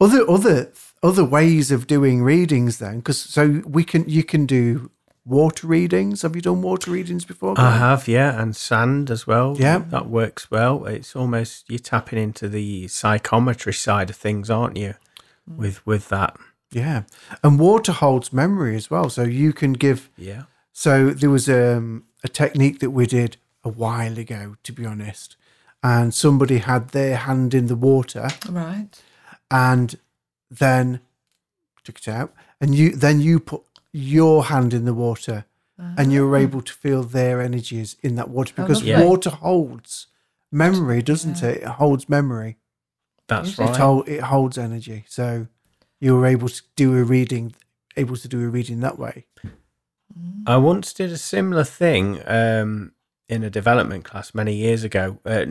other other other ways of doing readings then because so we can you can do water readings. Have you done water readings before? I have, yeah, and sand as well. Yeah. that works well. It's almost you're tapping into the psychometry side of things, aren't you? With with that, Yeah, and water holds memory as well. So you can give yeah, So there was um, a technique that we did a while ago, to be honest, and somebody had their hand in the water Right. and then took it out, and you then you put your hand in the water, and you were able to feel their energies in that water because lovely. water holds memory, doesn't it? It holds memory. that's It right. It, hold, it holds energy. So you were able to do a reading, able to do a reading that way. I once did a similar thing um, in a development class many years ago. Uh,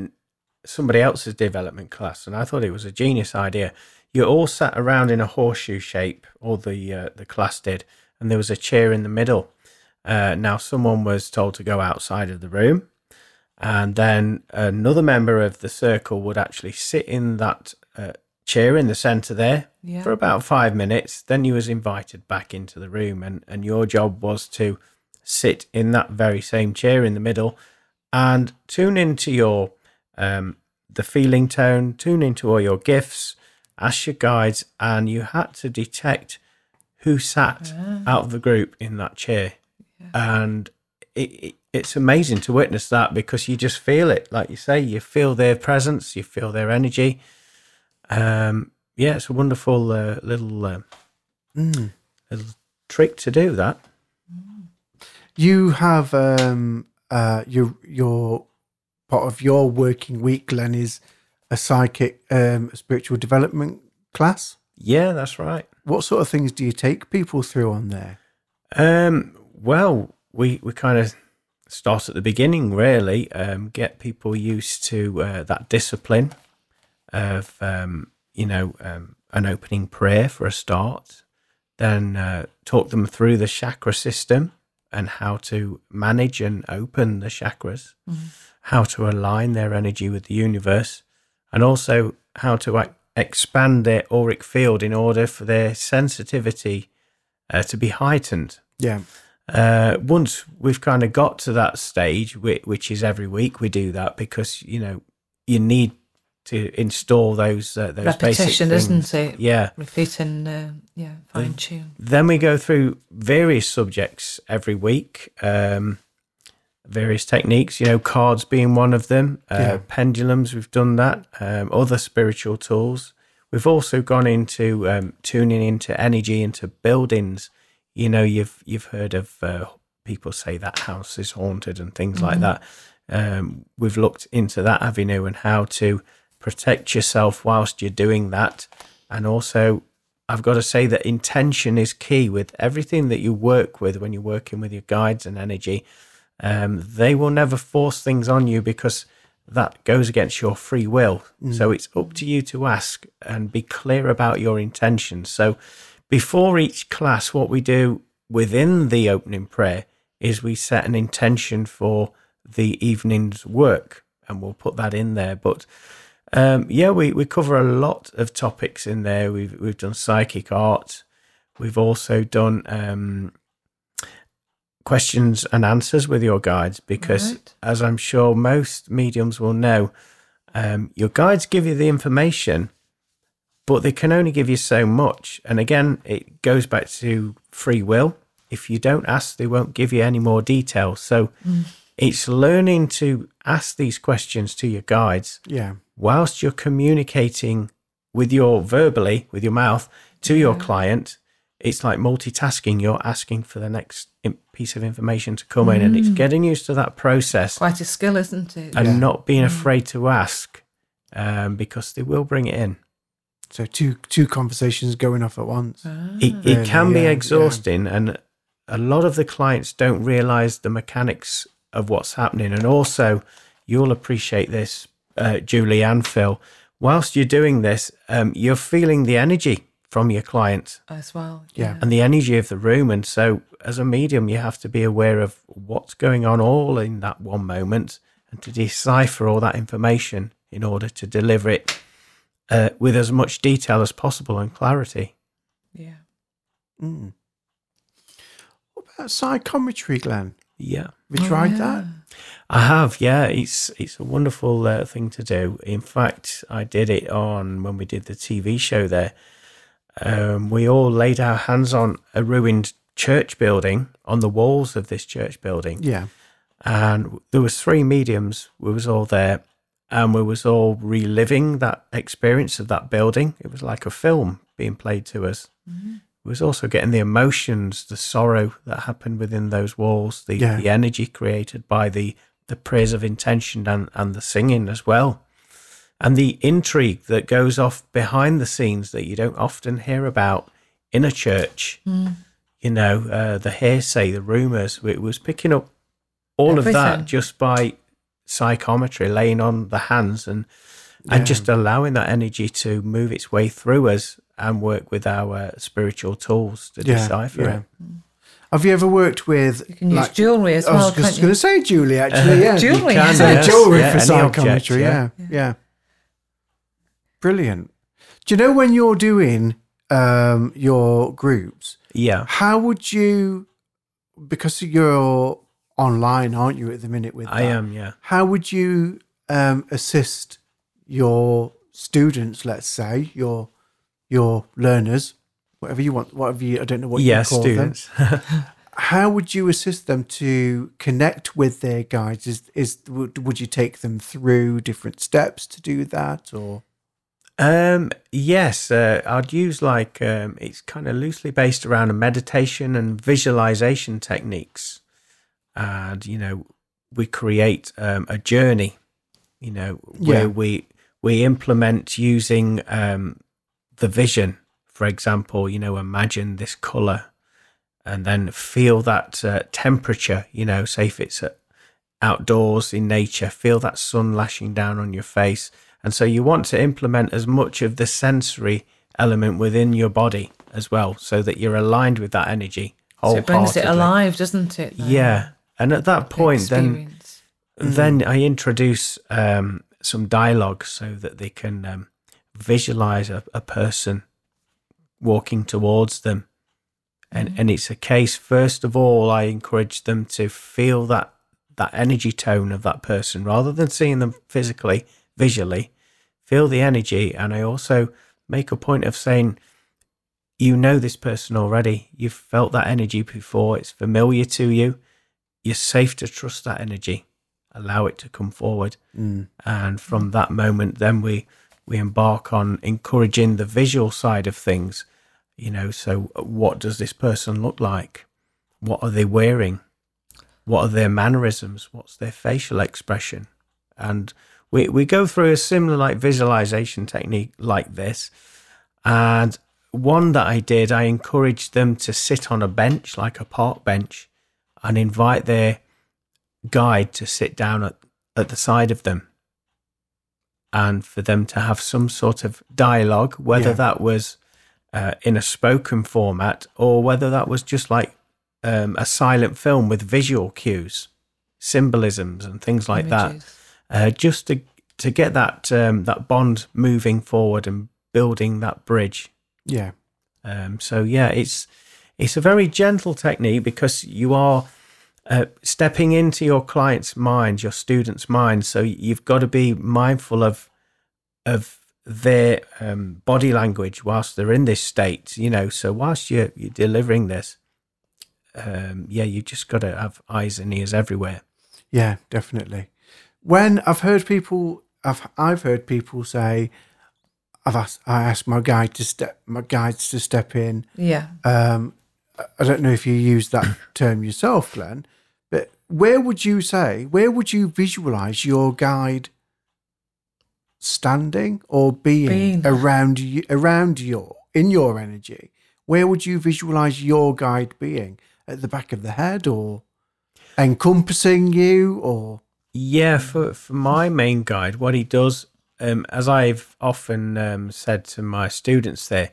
somebody else's development class, and I thought it was a genius idea. You all sat around in a horseshoe shape, or the uh, the class did, and there was a chair in the middle. Uh, now, someone was told to go outside of the room, and then another member of the circle would actually sit in that uh, chair in the centre there Yeah. for about five minutes. Then you was invited back into the room, and and your job was to sit in that very same chair in the middle and tune into your um, the feeling tone, tune into all your gifts, ask your guides, and you had to detect who sat out of the group in that chair, and it, it, it's amazing to witness that because you just feel it, like you say, you feel their presence, you feel their energy. Um, yeah, it's a wonderful uh, little uh, Mm. little trick to do that. You have um uh your your part of your working week, Glenn, is a psychic um spiritual development class. Yeah, that's right. What sort of things do you take people through on there? Um, well, we we kind of start at the beginning, really. Um, get people used to uh, that discipline of um, you know um, an opening prayer for a start. Then uh, talk them through the chakra system and how to manage and open the chakras, how to align their energy with the universe, and also how to ac- expand their auric field in order for their sensitivity uh, to be heightened. Yeah. Uh, once we've kind of got to that stage, which, which is every week we do that because you know you need to install those uh, those Repetition, basic things. isn't it? Yeah. Repeating, uh, yeah, fine tune. Then we go through various subjects every week, um, various techniques. You know, cards being one of them. Uh, Yeah. Pendulums, we've done that. Um, other spiritual tools. We've also gone into um, tuning into energy into buildings. You know, you've you've heard of uh, people say that house is haunted and things like that. Um, we've looked into that avenue and how to protect yourself whilst you're doing that, and also I've got to say that intention is key with everything that you work with when you're working with your guides and energy. Um, they will never force things on you because that goes against your free will. So it's up to you to ask and be clear about your intentions. So before each class, what we do within the opening prayer is we set an intention for the evening's work and we'll put that in there. But um, yeah, we, we cover a lot of topics in there. We've we've done psychic art. We've also done um, questions and answers with your guides because, Right. as I'm sure most mediums will know, um, your guides give you the information, but they can only give you so much. And again, it goes back to free will. If you don't ask, they won't give you any more detail. So it's learning to ask these questions to your guides Yeah. Whilst you're communicating with your verbally with your mouth to your mm-hmm. client it's like multitasking. You're asking for the next piece of information to come in, and it's mm. getting used to that process Quite a skill, isn't it? and Yeah. not being mm. afraid to ask um, because they will bring it in. So two two conversations going off at once. Ah. It, it Really, can be yeah, yeah. exhausting, and a lot of the clients don't realize the mechanics of what's happening. And also, you'll appreciate this, uh, Julie and Phil. Whilst you're doing this, um, you're feeling the energy from your client As well. Yeah. and the energy of the room. And so, as a medium, you have to be aware of what's going on all in that one moment and to decipher all that information in order to deliver it uh, with as much detail as possible and clarity. Yeah. Mm. What about psychometry, Glenn? Yeah. Have you tried that? I have, yeah. It's it's a wonderful uh, thing to do. In fact, I did it on when we did the TV show there. Um, we all laid our hands on a ruined church building on the walls of this church building, Yeah. and there was three mediums. We was all there, and we was all reliving that experience of that building. It was like a film being played to us. We was also getting the emotions, the sorrow that happened within those walls, the, Yeah. the energy created by the the prayers of intention and, and the singing as well. And the intrigue that goes off behind the scenes that you don't often hear about in a church. You know, uh, the hearsay, the rumours. It was picking up all of that just by psychometry, laying on the hands and and Yeah. just allowing that energy to move its way through us and work with our spiritual tools to Yeah, decipher yeah. it. Have you ever worked with? You can use like- jewellery as well. I was just going to say jewelry, actually. Yeah, Jewellery, You can, yeah. Yes. jewelry Yeah, for any object, psychometry. yeah. yeah. yeah, Brilliant. Do you know when you're doing um, your groups? Yeah. How would you? Because you're online, aren't you, at the minute? With I that, am, yeah. How would you um, assist your students? Let's say your your learners, whatever you want, whatever you. I don't know what yeah, you call students. them. How would you assist them to connect with their guides? Is is would, would you take them through different steps to do that, or Um, yes, uh, I'd use like um, it's kind of loosely based around a meditation and visualization techniques, and you know we create um, a journey, you know where Yeah. we we implement using um, the vision. For example, you know, imagine this color, and then feel that uh, temperature. You know, say if it's uh, outdoors in nature, feel that sun lashing down on your face. And so you want to implement as much of the sensory element within your body as well, so that you're aligned with that energy. So it brings it alive, doesn't it? the- Yeah. And at that the point, then experience. then I introduce um, some dialogue so that they can um, visualize a, a person walking towards them. And, mm-hmm. and it's a case, first of all, I encourage them to feel that, that energy tone of that person rather than seeing them physically, visually. Feel the energy. And I also make a point of saying, you know this person already. You've felt that energy before. It's familiar to you. You're safe to trust that energy allow it to come forward. Mm. And from that moment, then we we embark on encouraging the visual side of things. You know, so what does this person look like? What are they wearing? What are their mannerisms? What's their facial expression? And we we go through a similar like visualization technique like this. And one that I did, I encouraged them to sit on a bench, like a park bench, and invite their guide to sit down at, at the side of them and for them to have some sort of dialogue, whether Yeah. that was uh, in a spoken format or whether that was just like um, a silent film with visual cues, symbolisms, and things like that, uh, just to to get that um, that bond moving forward and building that bridge. yeah, Um, so yeah, it's it's a very gentle technique because you are uh, stepping into your client's mind, your student's mind. So you've got to be mindful of of their um, body language whilst they're in this state. You know, so whilst you're you're delivering this, um, yeah, you just got to have eyes and ears everywhere. yeah, definitely. When I've heard people, I've I've heard people say, I've asked I asked my guide to step my guides to step in. Yeah. Um, I don't know if you use that term yourself, Glenn, but where would you say where would you visualize your guide standing or being, Being. around you around your in your energy? Where would you visualize your guide being? At the back of the head or encompassing you or Yeah, for, for my main guide, what he does, um, as I've often um, said to my students there,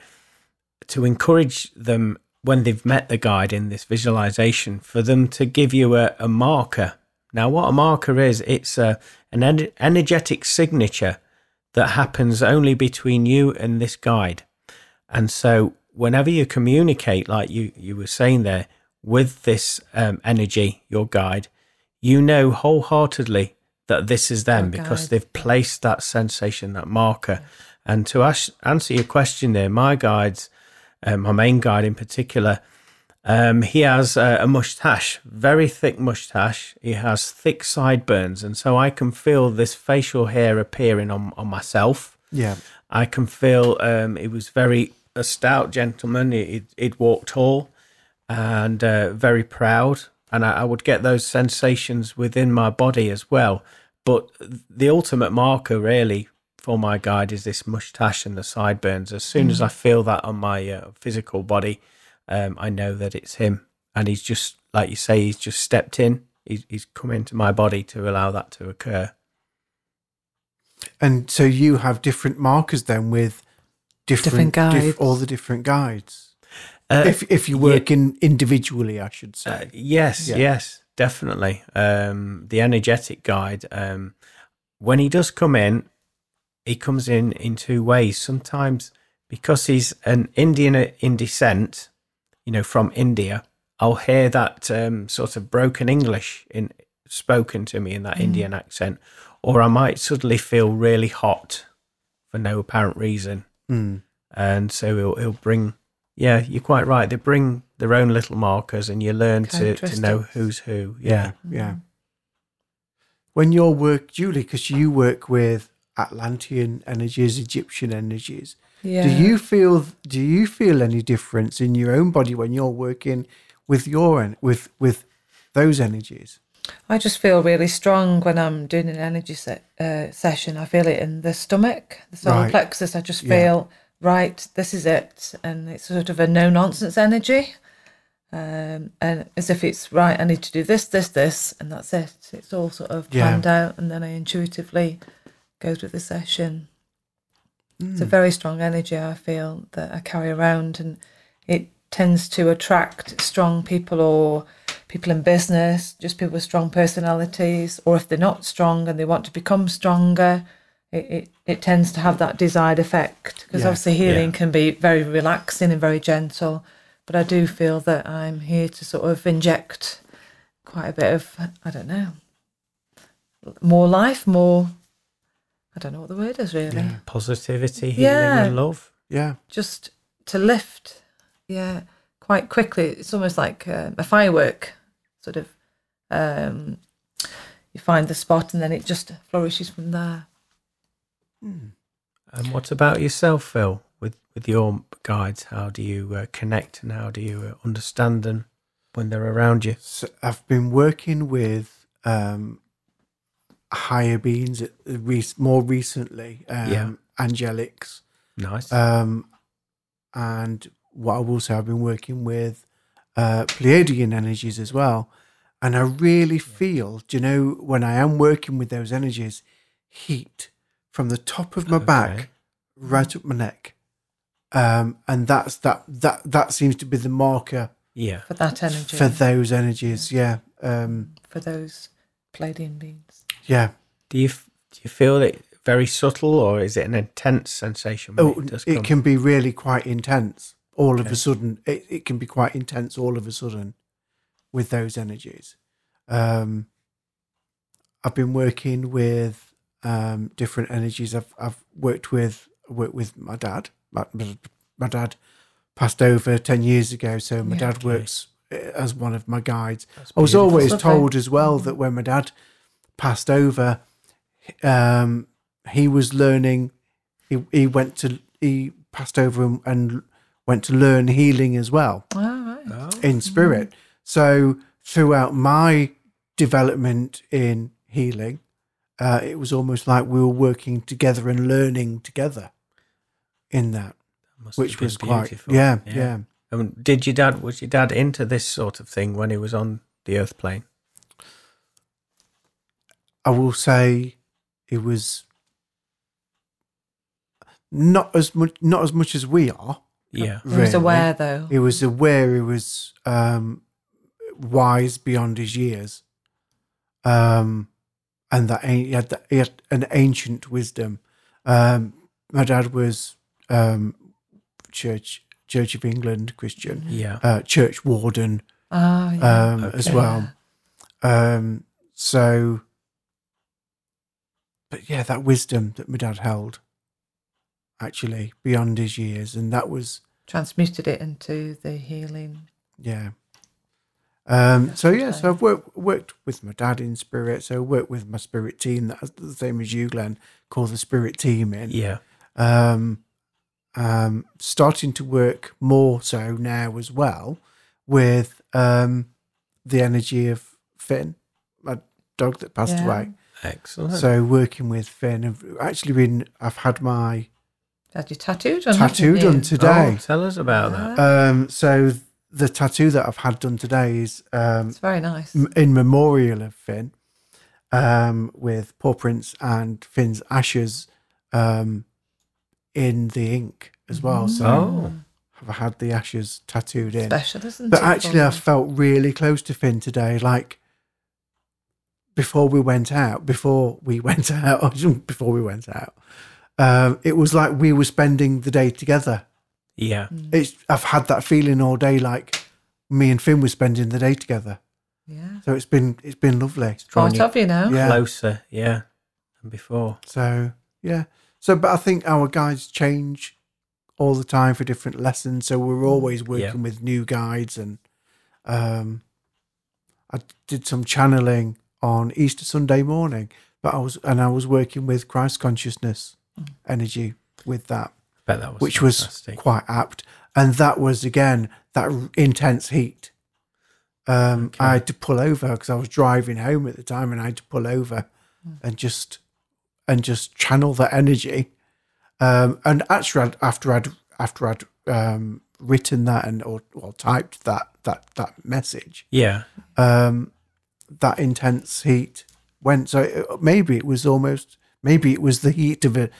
to encourage them when they've met the guide in this visualization, for them to give you a, a marker. Now, what a marker is, it's a, an en- energetic signature that happens only between you and this guide. And so, whenever you communicate, like you, you were saying there, with this um, energy, your guide, you know wholeheartedly that this is them Your because guide. they've placed that sensation, that marker. And to ask, answer your question there, my guides, um, my main guide in particular, um, he has a, a mustache, very thick mustache. He has thick sideburns, and so I can feel this facial hair appearing on, on myself. yeah. I can feel um, he was very a stout gentleman. He'd, he'd walk tall and uh, very proud, and I, I would get those sensations within my body as well. But the ultimate marker, really, for my guide is this mustache and the sideburns. As soon as I feel that on my uh, physical body, um, I know that it's him, and he's just like you say, he's just stepped in. He's, he's come into my body to allow that to occur. And so you have different markers then with different, Different diff- guides. all the different guides. Uh, if if you work in individually, I should say. Uh, yes, Yeah. yes, definitely. Um, the energetic guide, um, when he does come in, he comes in in two ways. Sometimes because he's an Indian in descent, you know, from India, I'll hear that um, sort of broken English in spoken to me in that Indian accent, or I might suddenly feel really hot for no apparent reason Mm. and so he'll, he'll bring yeah you're quite right they bring their own little markers and you learn to, to know who's who yeah yeah. When your work, Julie, because you work with Atlantean energies, Egyptian energies, Yeah. do you feel do you feel any difference in your own body when you're working with your with with those energies? I just feel really strong when I'm doing an energy se- uh, session. I feel it in the stomach, the solar Right. plexus. I just Yeah. feel right. This is it, and it's sort of a no nonsense energy, um, and as if it's right. I need to do this, this, this, and that's it. It's all sort of Yeah. planned out, and then I intuitively go through the session. It's Hmm. a very strong energy I feel that I carry around, and it tends to attract strong people or people in business, just people with strong personalities, or if they're not strong and they want to become stronger, it, it, it tends to have that desired effect. Because obviously, healing yeah. can be very relaxing and very gentle, but I do feel that I'm here to sort of inject quite a bit of, I don't know, more life, more. I don't know what the word is really Yeah. positivity healing Yeah. and love Yeah. just to lift, yeah, quite quickly. It's almost like um, a firework, sort of. Um, you find the spot and then it just flourishes from there. and what about yourself phil with with your guides how do you uh, connect and how do you uh, understand them when they're around you So I've been working with um, higher beings at the rec- more recently, um, Yeah. angelics, nice um, and what I will say, I've been working with uh, Pleiadian energies as well, and I really feel, do you know, when I am working with those energies, heat from the top of my Okay. back right up my neck, um, and that's that that that seems to be the marker yeah For that energy, for those energies. Yeah, um, for those pleiadian beings. Yeah. do you do you feel it very subtle or is it an intense sensation Oh, it it can be really quite intense. All of a sudden, it, it can be quite intense all of a sudden with those energies. Um, I've been working with um, different energies. I've I've worked with worked with my dad. My, my dad passed over ten years ago, so my Yeah. dad Okay. works uh, as one of my guides. I was always told as well that when my dad passed over, um, he was learning he, he went to he passed over and, and went to learn healing as well All right. Oh. in spirit. So throughout my development in healing, uh, it was almost like we were working together and learning together in that, Must have which been was quite beautiful. yeah, yeah. Um, did your dad was your dad into this sort of thing when he was on the Earth plane? I will say it was not as much not as much as we are. Yeah. He was aware though. He was aware he was um, wise beyond his years, um, and that he had, that he had an ancient wisdom. Um, my dad was um, church Church of England Christian, Yeah. uh, church warden Ah, yeah. um, as well. Um, so, but yeah, that wisdom that my dad held, actually beyond his years, and that was Transmuted it into the healing. yeah. Um, so yeah, so I've worked worked with my dad in spirit. So I worked with my spirit team. That's the same as you, Glenn. Call the spirit team in. Yeah. Um, um, starting to work more so now as well with um, the energy of Finn, my dog that passed Yeah. away. Excellent. So working with Finn, I've actually been. I've had my Had you tattooed on? tattoo done today. Oh, tell us about that. Um, so the tattoo that I've had done today is um, It's very nice. m- in memorial of Finn, um, with paw prints and Finn's ashes um, in the ink as well. So Oh. I've had the ashes tattooed in. Special, isn't But it? actually, I felt really close to Finn today. Like before we went out, before we went out, before we went out, um, it was like we were spending the day together. Yeah. It's I've had that feeling all day, like me and Finn were spending the day together. yeah. So it's been it's been lovely. Drawing Part you of you now. Yeah. Closer. Yeah. Than before. So yeah. So but I think our guides change all the time for different lessons. So we're always working with new guides and um I did some channeling on Easter Sunday morning, but I was and I was working with Christ consciousness energy with that, Bet that was which fantastic. was quite apt. And that was again that r- intense heat. Um, Okay. I had to pull over because I was driving home at the time, and I had to pull over and just and just channel that energy. Um, and actually, after I'd after I'd um, written that and or, or typed that that that message, yeah. um, that intense heat went. So it, maybe it was almost maybe it was the heat of a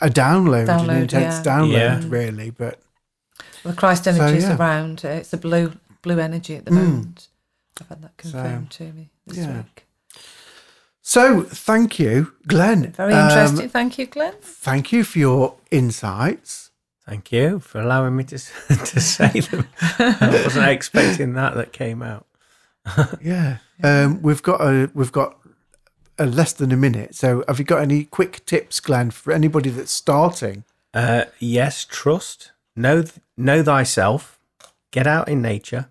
a download, an intense yeah. download, Yeah. really. But Well, Christ energy is yeah. around. uh, It's a blue blue energy at the Mm. moment. I've had that confirmed to me this yeah. week. so, thank you, Glenn. Very Um, interesting. Thank you, Glenn. thank you for your insights. Thank you for allowing me to to say them. I wasn't expecting that that came out. Yeah. Um, we've got a we've got a less than a minute. So, have you got any quick tips, Glenn, for anybody that's starting? Uh, yes, trust. Know th- know thyself. Get out in nature.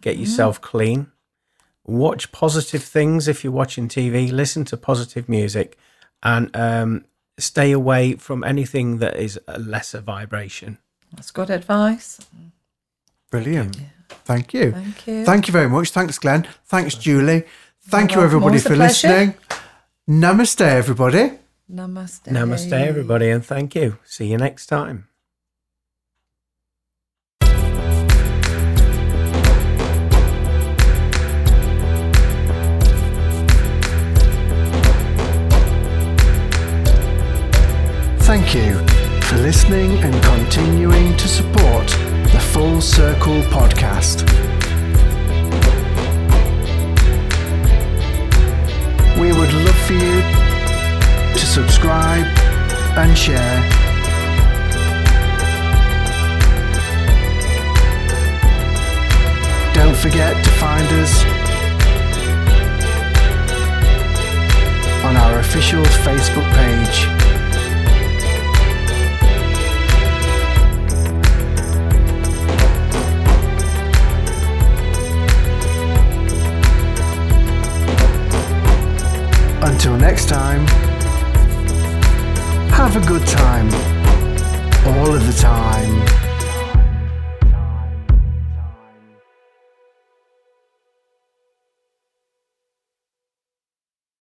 Get yourself clean. Watch positive things if you're watching TV. Listen to positive music, and um, stay away from anything that is a lesser vibration. That's good advice. Brilliant. Thank you. Thank you. Thank you very much. Thanks, Glenn. Thanks, Julie. Thank you, welcome. everybody, for pleasure. listening. Namaste, everybody. Namaste. Namaste, everybody, and thank you. See you next time. Thank you for listening and continuing to support the Full Circle podcast. We would love for you to subscribe and share. Don't forget to find us on our official Facebook page. Until next time, have a good time. All of the time.